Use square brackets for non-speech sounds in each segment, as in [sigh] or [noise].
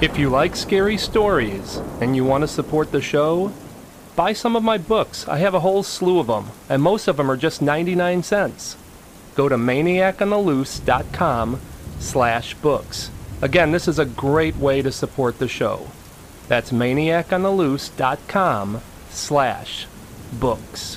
If you like scary stories and you want to support the show, buy some of my books. I have a whole slew of them, and most of them are just 99 cents. Go to maniacontheloose.com slash books. Again, this is a great way to support the show. That's maniacontheloose.com slash books.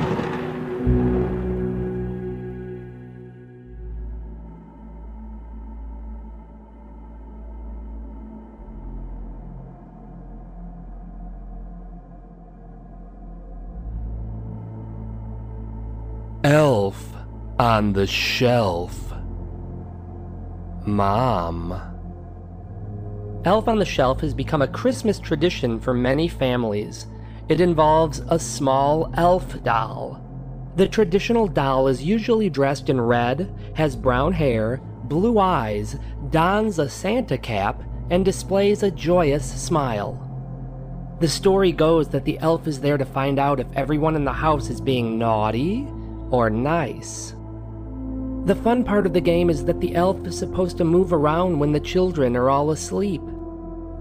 Elf on the Shelf. Mom. Elf on the Shelf has become a Christmas tradition for many families. It involves a small elf doll. The traditional doll is usually dressed in red, has brown hair, blue eyes, dons a Santa cap, and displays a joyous smile. The story goes that the elf is there to find out if everyone in the house is being naughty or nice. The fun part of the game is that the elf is supposed to move around when the children are all asleep.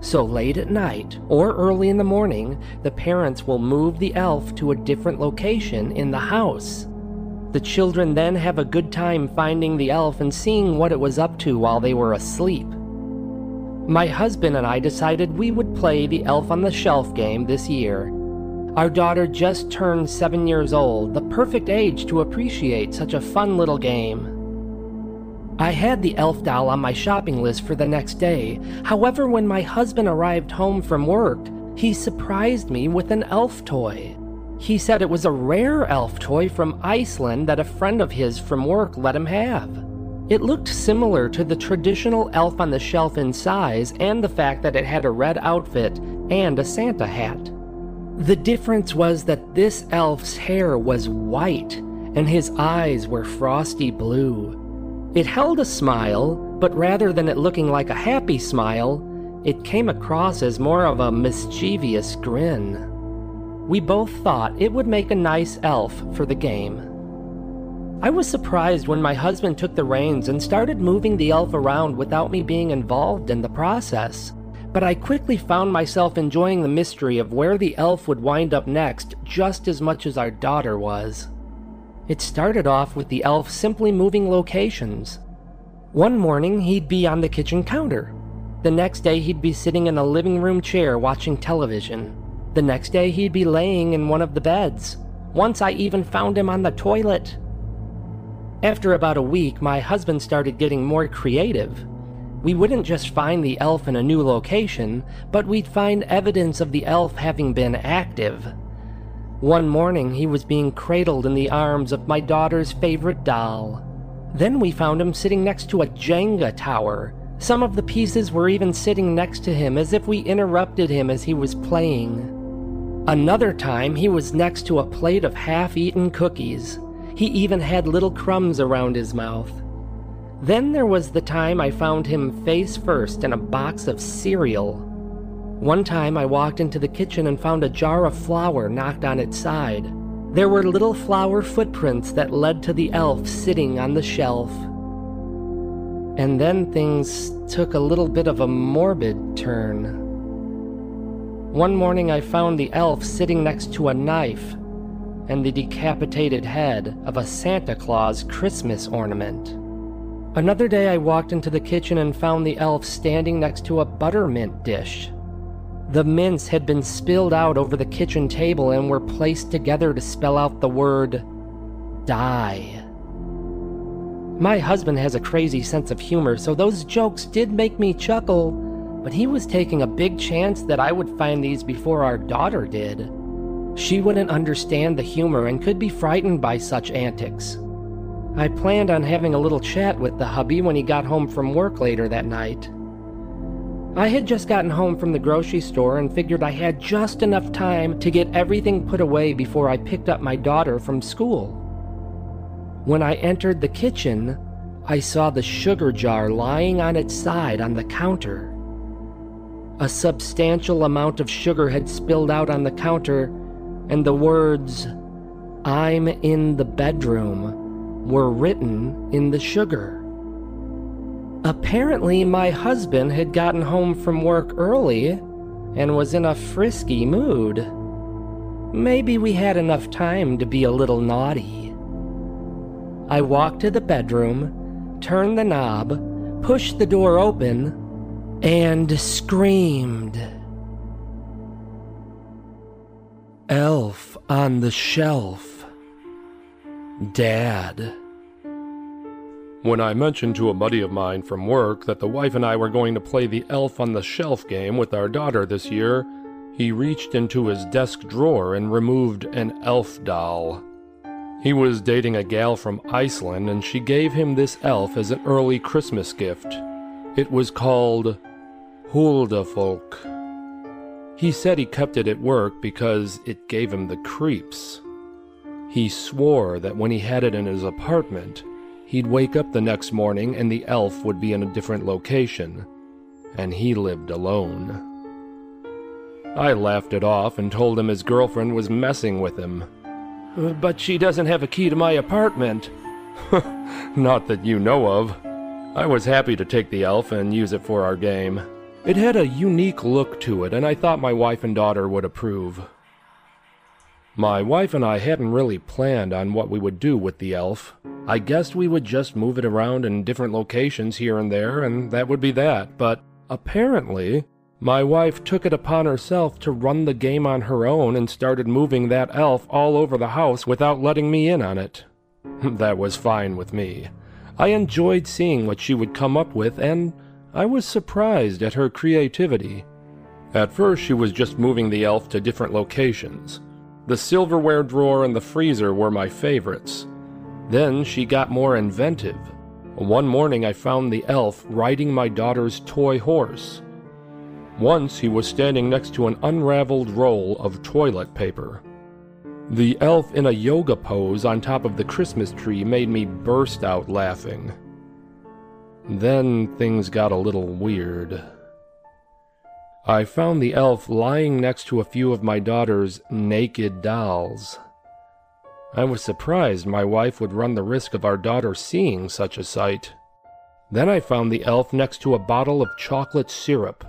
So late at night or early in the morning, the parents will move the elf to a different location in the house. The children then have a good time finding the elf and seeing what it was up to while they were asleep. My husband and I decided we would play the Elf on the Shelf game this year. Our daughter just turned seven years old, the perfect age to appreciate such a fun little game. I had the elf doll on my shopping list for the next day. However, when my husband arrived home from work, he surprised me with an elf toy. He said it was a rare elf toy from Iceland that a friend of his from work let him have. It looked similar to the traditional elf on the shelf in size and the fact that it had a red outfit and a Santa hat. The difference was that this elf's hair was white and his eyes were frosty blue. It held a smile, but rather than it looking like a happy smile, it came across as more of a mischievous grin. We both thought it would make a nice elf for the game. I was surprised when my husband took the reins and started moving the elf around without me being involved in the process. But I quickly found myself enjoying the mystery of where the elf would wind up next just as much as our daughter was. It started off with the elf simply moving locations. One morning, he'd be on the kitchen counter. The next day, he'd be sitting in a living room chair watching television. The next day, he'd be laying in one of the beds. Once I even found him on the toilet. After about a week, my husband started getting more creative. We wouldn't just find the elf in a new location, but we'd find evidence of the elf having been active. One morning, he was being cradled in the arms of my daughter's favorite doll. Then we found him sitting next to a Jenga tower. Some of the pieces were even sitting next to him as if we interrupted him as he was playing. Another time, he was next to a plate of half eaten cookies. He even had little crumbs around his mouth. Then there was the time I found him face first in a box of cereal. One time I walked into the kitchen and found a jar of flour knocked on its side. There were little flour footprints that led to the elf sitting on the shelf. And then things took a little bit of a morbid turn. One morning I found the elf sitting next to a knife and the decapitated head of a Santa Claus Christmas ornament. Another day, I walked into the kitchen and found the elf standing next to a buttermint dish. The mints had been spilled out over the kitchen table and were placed together to spell out the word die. My husband has a crazy sense of humor, so those jokes did make me chuckle, but he was taking a big chance that I would find these before our daughter did. She wouldn't understand the humor and could be frightened by such antics. I planned on having a little chat with the hubby when he got home from work later that night. I had just gotten home from the grocery store and figured I had just enough time to get everything put away before I picked up my daughter from school. When I entered the kitchen, I saw the sugar jar lying on its side on the counter. A substantial amount of sugar had spilled out on the counter, and the words, I'm in the bedroom, were written in the sugar. Apparently, my husband had gotten home from work early and was in a frisky mood. Maybe we had enough time to be a little naughty. I walked to the bedroom, turned the knob, pushed the door open, and screamed. Elf on the shelf. Dad. When I mentioned to a buddy of mine from work that the wife and I were going to play the Elf on the Shelf game with our daughter this year, he reached into his desk drawer and removed an elf doll. He was dating a gal from Iceland, and she gave him this elf as an early Christmas gift. It was called Huldufolk. He said he kept it at work because it gave him the creeps. He swore that when he had it in his apartment, He'd wake up the next morning and the elf would be in a different location, and he lived alone. I laughed it off and told him his girlfriend was messing with him. Uh, but she doesn't have a key to my apartment. [laughs] Not that you know of. I was happy to take the elf and use it for our game. It had a unique look to it, and I thought my wife and daughter would approve. My wife and I hadn't really planned on what we would do with the elf. I guessed we would just move it around in different locations here and there, and that would be that. But apparently, my wife took it upon herself to run the game on her own and started moving that elf all over the house without letting me in on it. [laughs] that was fine with me. I enjoyed seeing what she would come up with, and I was surprised at her creativity. At first, she was just moving the elf to different locations. The silverware drawer and the freezer were my favorites. Then she got more inventive. One morning I found the elf riding my daughter's toy horse. Once he was standing next to an unraveled roll of toilet paper. The elf in a yoga pose on top of the Christmas tree made me burst out laughing. Then things got a little weird. I found the elf lying next to a few of my daughter's naked dolls. I was surprised my wife would run the risk of our daughter seeing such a sight. Then I found the elf next to a bottle of chocolate syrup.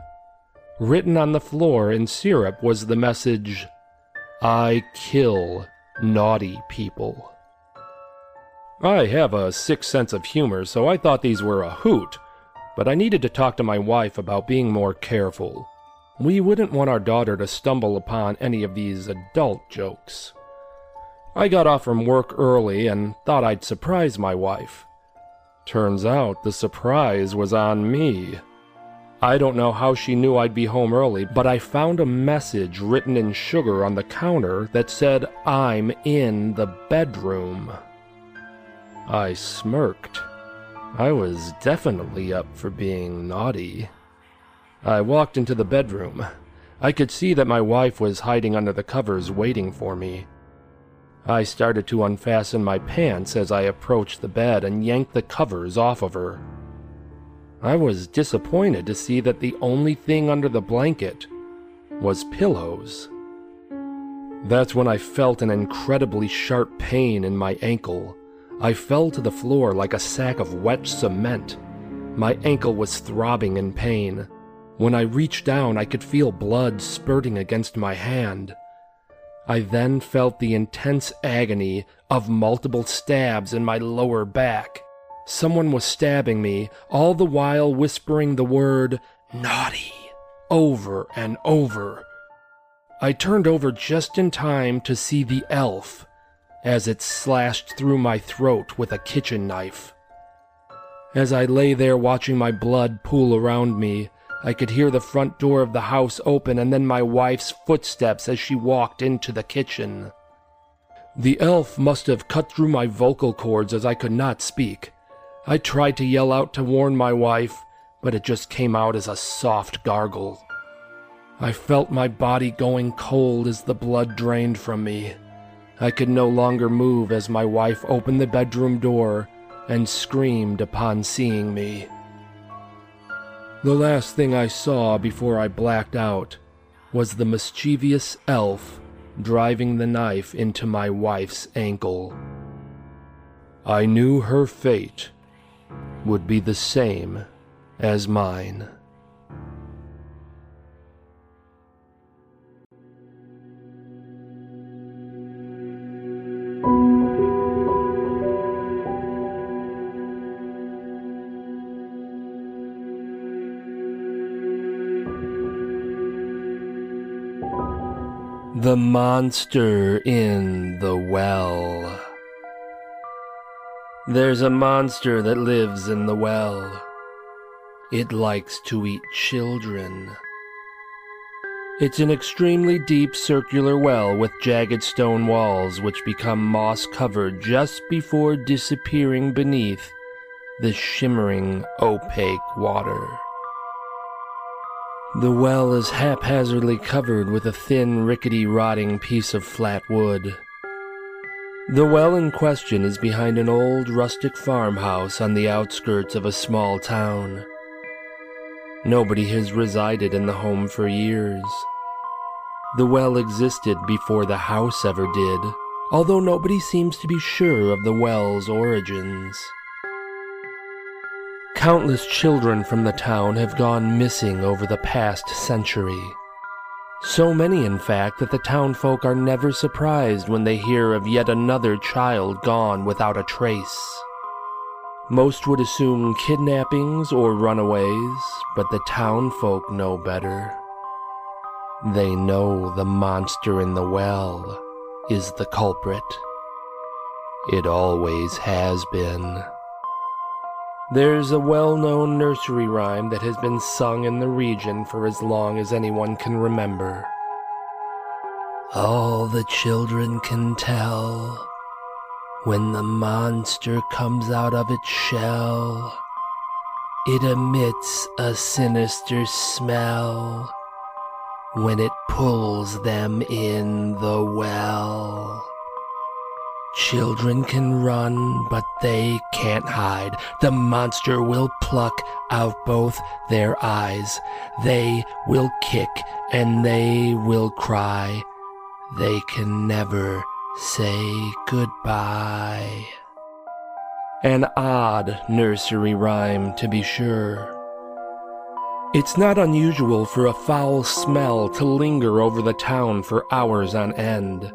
Written on the floor in syrup was the message, I kill naughty people. I have a sick sense of humor, so I thought these were a hoot, but I needed to talk to my wife about being more careful. We wouldn't want our daughter to stumble upon any of these adult jokes. I got off from work early and thought I'd surprise my wife. Turns out the surprise was on me. I don't know how she knew I'd be home early, but I found a message written in sugar on the counter that said, I'm in the bedroom. I smirked. I was definitely up for being naughty. I walked into the bedroom. I could see that my wife was hiding under the covers waiting for me. I started to unfasten my pants as I approached the bed and yanked the covers off of her. I was disappointed to see that the only thing under the blanket was pillows. That's when I felt an incredibly sharp pain in my ankle. I fell to the floor like a sack of wet cement. My ankle was throbbing in pain. When I reached down, I could feel blood spurting against my hand. I then felt the intense agony of multiple stabs in my lower back. Someone was stabbing me, all the while whispering the word naughty over and over. I turned over just in time to see the elf as it slashed through my throat with a kitchen knife. As I lay there watching my blood pool around me, I could hear the front door of the house open and then my wife's footsteps as she walked into the kitchen. The elf must have cut through my vocal cords as I could not speak. I tried to yell out to warn my wife, but it just came out as a soft gargle. I felt my body going cold as the blood drained from me. I could no longer move as my wife opened the bedroom door and screamed upon seeing me. The last thing I saw before I blacked out was the mischievous elf driving the knife into my wife's ankle. I knew her fate would be the same as mine. The Monster in the Well. There's a monster that lives in the well. It likes to eat children. It's an extremely deep circular well with jagged stone walls which become moss covered just before disappearing beneath the shimmering, opaque water. The well is haphazardly covered with a thin, rickety, rotting piece of flat wood. The well in question is behind an old rustic farmhouse on the outskirts of a small town. Nobody has resided in the home for years. The well existed before the house ever did, although nobody seems to be sure of the well's origins. Countless children from the town have gone missing over the past century. So many, in fact, that the townfolk are never surprised when they hear of yet another child gone without a trace. Most would assume kidnappings or runaways, but the townfolk know better. They know the monster in the well is the culprit. It always has been. There's a well known nursery rhyme that has been sung in the region for as long as anyone can remember. All the children can tell when the monster comes out of its shell, it emits a sinister smell when it pulls them in the well. Children can run, but they can't hide. The monster will pluck out both their eyes. They will kick and they will cry. They can never say goodbye. An odd nursery rhyme, to be sure. It's not unusual for a foul smell to linger over the town for hours on end.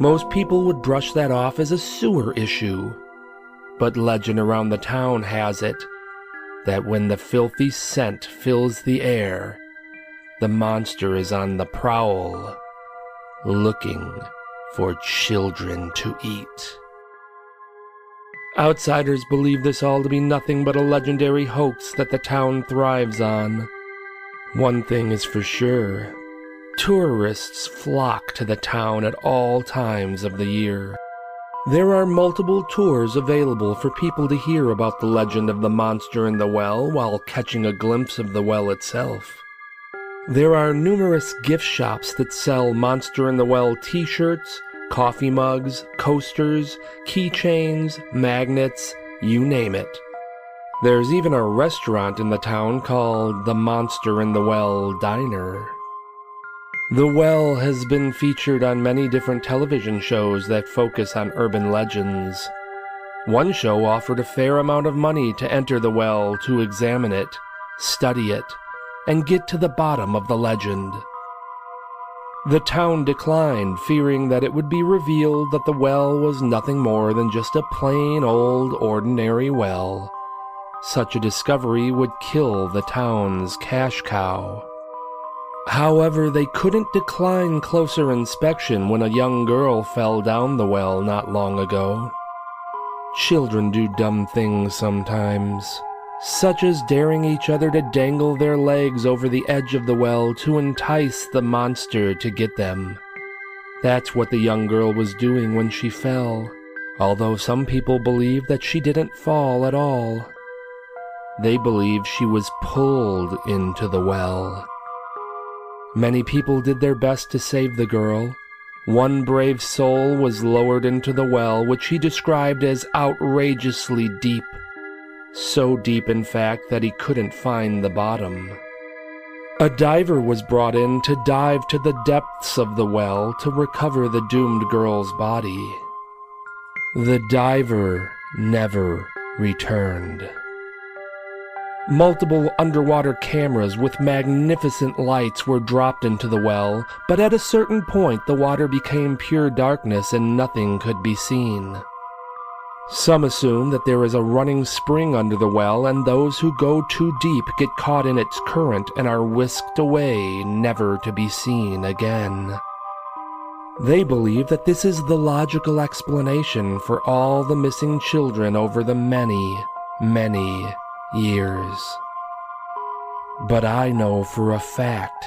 Most people would brush that off as a sewer issue. But legend around the town has it that when the filthy scent fills the air, the monster is on the prowl, looking for children to eat. Outsiders believe this all to be nothing but a legendary hoax that the town thrives on. One thing is for sure Tourists flock to the town at all times of the year. There are multiple tours available for people to hear about the legend of the monster in the well while catching a glimpse of the well itself. There are numerous gift shops that sell Monster in the Well t shirts, coffee mugs, coasters, keychains, magnets, you name it. There's even a restaurant in the town called the Monster in the Well Diner. The Well has been featured on many different television shows that focus on urban legends. One show offered a fair amount of money to enter the well to examine it, study it, and get to the bottom of the legend. The town declined, fearing that it would be revealed that the well was nothing more than just a plain old ordinary well. Such a discovery would kill the town's cash cow. However, they couldn't decline closer inspection when a young girl fell down the well not long ago. Children do dumb things sometimes, such as daring each other to dangle their legs over the edge of the well to entice the monster to get them. That's what the young girl was doing when she fell, although some people believe that she didn't fall at all. They believe she was pulled into the well. Many people did their best to save the girl. One brave soul was lowered into the well, which he described as outrageously deep. So deep, in fact, that he couldn't find the bottom. A diver was brought in to dive to the depths of the well to recover the doomed girl's body. The diver never returned. Multiple underwater cameras with magnificent lights were dropped into the well, but at a certain point the water became pure darkness and nothing could be seen. Some assume that there is a running spring under the well, and those who go too deep get caught in its current and are whisked away, never to be seen again. They believe that this is the logical explanation for all the missing children over the many, many years. But I know for a fact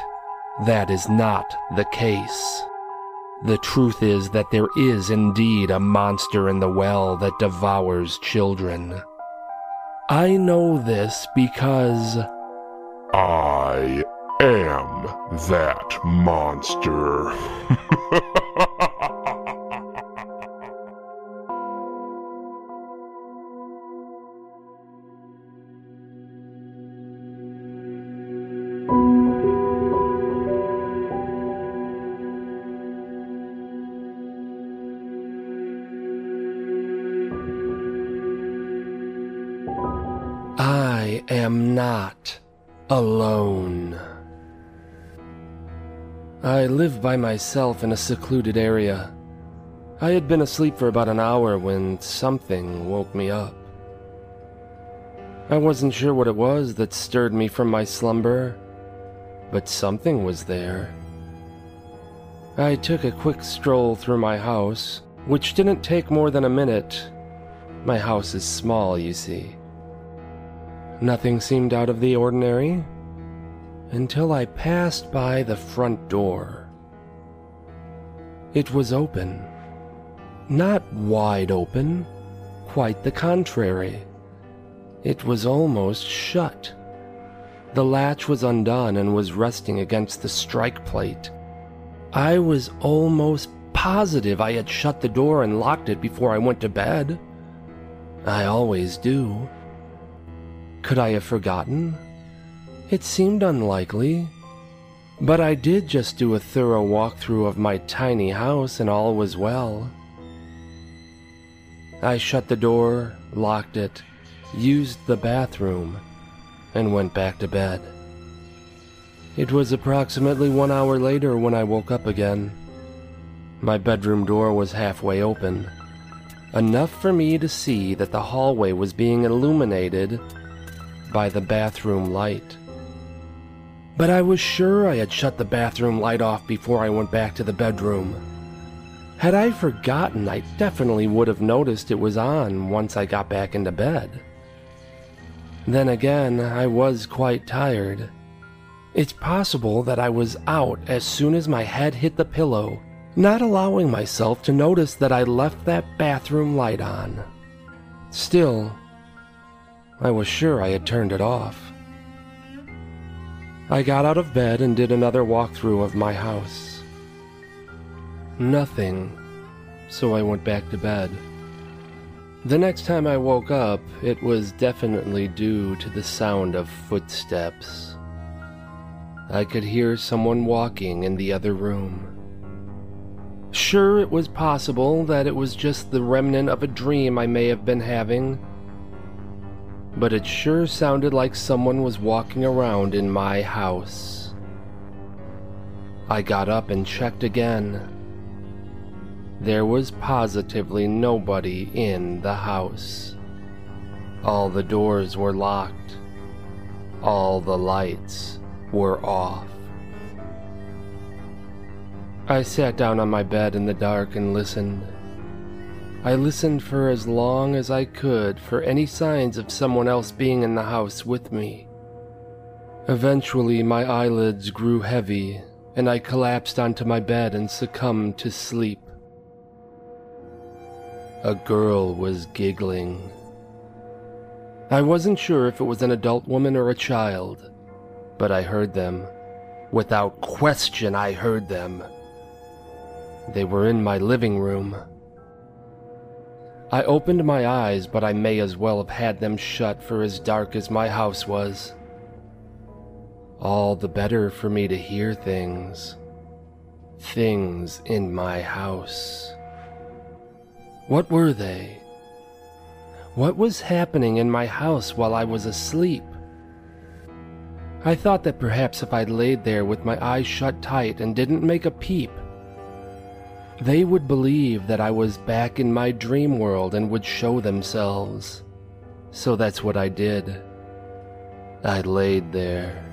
that is not the case. The truth is that there is indeed a monster in the well that devours children. I know this because I am that monster. [laughs] I am not alone. I live by myself in a secluded area. I had been asleep for about an hour when something woke me up. I wasn't sure what it was that stirred me from my slumber, but something was there. I took a quick stroll through my house, which didn't take more than a minute. My house is small, you see. Nothing seemed out of the ordinary until I passed by the front door. It was open. Not wide open, quite the contrary. It was almost shut. The latch was undone and was resting against the strike plate. I was almost positive I had shut the door and locked it before I went to bed. I always do. Could I have forgotten? It seemed unlikely. But I did just do a thorough walkthrough of my tiny house and all was well. I shut the door, locked it, used the bathroom, and went back to bed. It was approximately one hour later when I woke up again. My bedroom door was halfway open, enough for me to see that the hallway was being illuminated by the bathroom light. But I was sure I had shut the bathroom light off before I went back to the bedroom. Had I forgotten, I definitely would have noticed it was on once I got back into bed. Then again, I was quite tired. It's possible that I was out as soon as my head hit the pillow, not allowing myself to notice that I left that bathroom light on. Still, I was sure I had turned it off. I got out of bed and did another walkthrough of my house. Nothing, so I went back to bed. The next time I woke up, it was definitely due to the sound of footsteps. I could hear someone walking in the other room. Sure, it was possible that it was just the remnant of a dream I may have been having but it sure sounded like someone was walking around in my house. I got up and checked again. There was positively nobody in the house. All the doors were locked. All the lights were off. I sat down on my bed in the dark and listened. I listened for as long as I could for any signs of someone else being in the house with me. Eventually, my eyelids grew heavy and I collapsed onto my bed and succumbed to sleep. A girl was giggling. I wasn't sure if it was an adult woman or a child, but I heard them. Without question, I heard them. They were in my living room. I opened my eyes, but I may as well have had them shut for as dark as my house was. All the better for me to hear things. Things in my house. What were they? What was happening in my house while I was asleep? I thought that perhaps if I'd laid there with my eyes shut tight and didn't make a peep, they would believe that I was back in my dream world and would show themselves. So that's what I did. I laid there.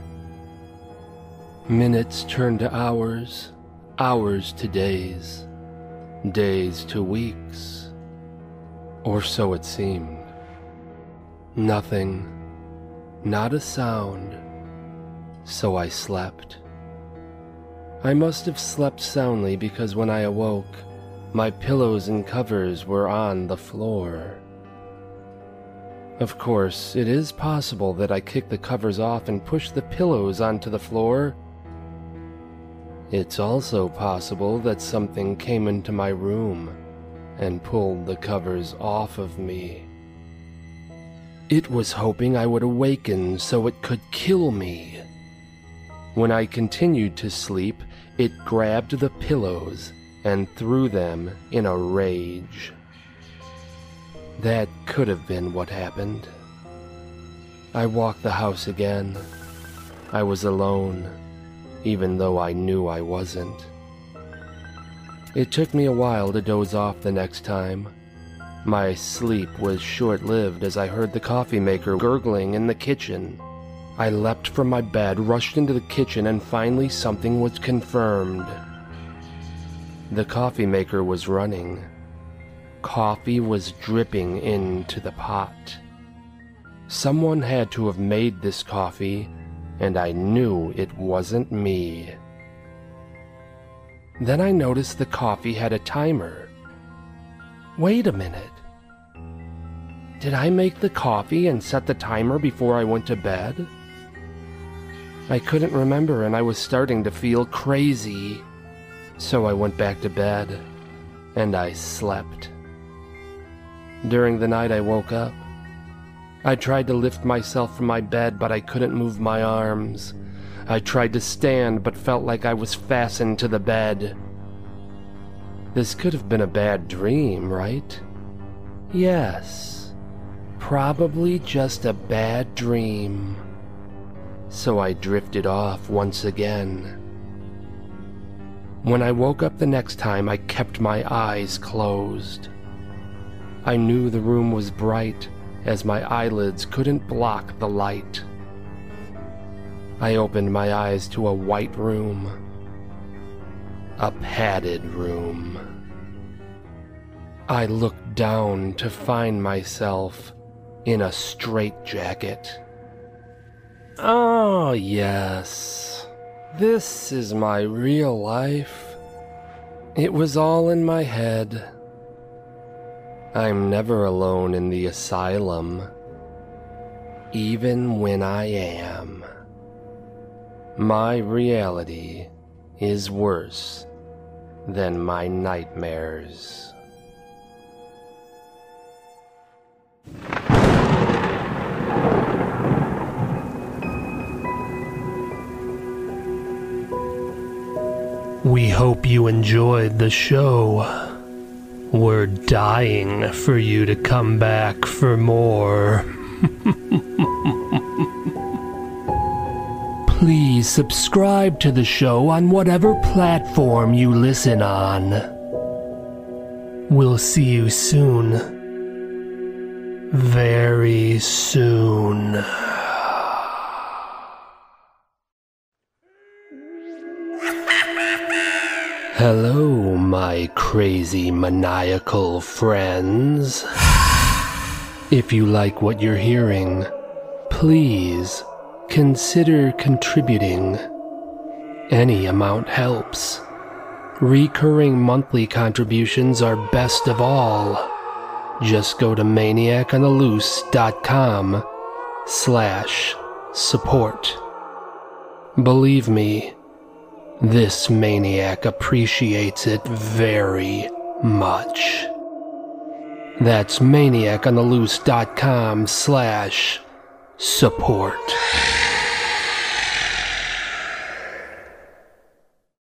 Minutes turned to hours, hours to days, days to weeks. Or so it seemed. Nothing, not a sound. So I slept. I must have slept soundly because when I awoke, my pillows and covers were on the floor. Of course, it is possible that I kicked the covers off and pushed the pillows onto the floor. It's also possible that something came into my room and pulled the covers off of me. It was hoping I would awaken so it could kill me. When I continued to sleep, it grabbed the pillows and threw them in a rage. That could have been what happened. I walked the house again. I was alone, even though I knew I wasn't. It took me a while to doze off the next time. My sleep was short lived as I heard the coffee maker gurgling in the kitchen. I leapt from my bed, rushed into the kitchen, and finally something was confirmed. The coffee maker was running. Coffee was dripping into the pot. Someone had to have made this coffee, and I knew it wasn't me. Then I noticed the coffee had a timer. Wait a minute. Did I make the coffee and set the timer before I went to bed? I couldn't remember and I was starting to feel crazy. So I went back to bed and I slept. During the night, I woke up. I tried to lift myself from my bed, but I couldn't move my arms. I tried to stand, but felt like I was fastened to the bed. This could have been a bad dream, right? Yes. Probably just a bad dream. So I drifted off once again. When I woke up the next time, I kept my eyes closed. I knew the room was bright, as my eyelids couldn't block the light. I opened my eyes to a white room. A padded room. I looked down to find myself in a straitjacket. Oh, yes. This is my real life. It was all in my head. I'm never alone in the asylum, even when I am. My reality is worse than my nightmares. We hope you enjoyed the show. We're dying for you to come back for more. [laughs] Please subscribe to the show on whatever platform you listen on. We'll see you soon. Very soon. Hello, my crazy maniacal friends. If you like what you're hearing, please consider contributing. Any amount helps. Recurring monthly contributions are best of all. Just go to maniacontheloose.com slash support. Believe me, this maniac appreciates it very much. That's maniacontheloose.com slash support.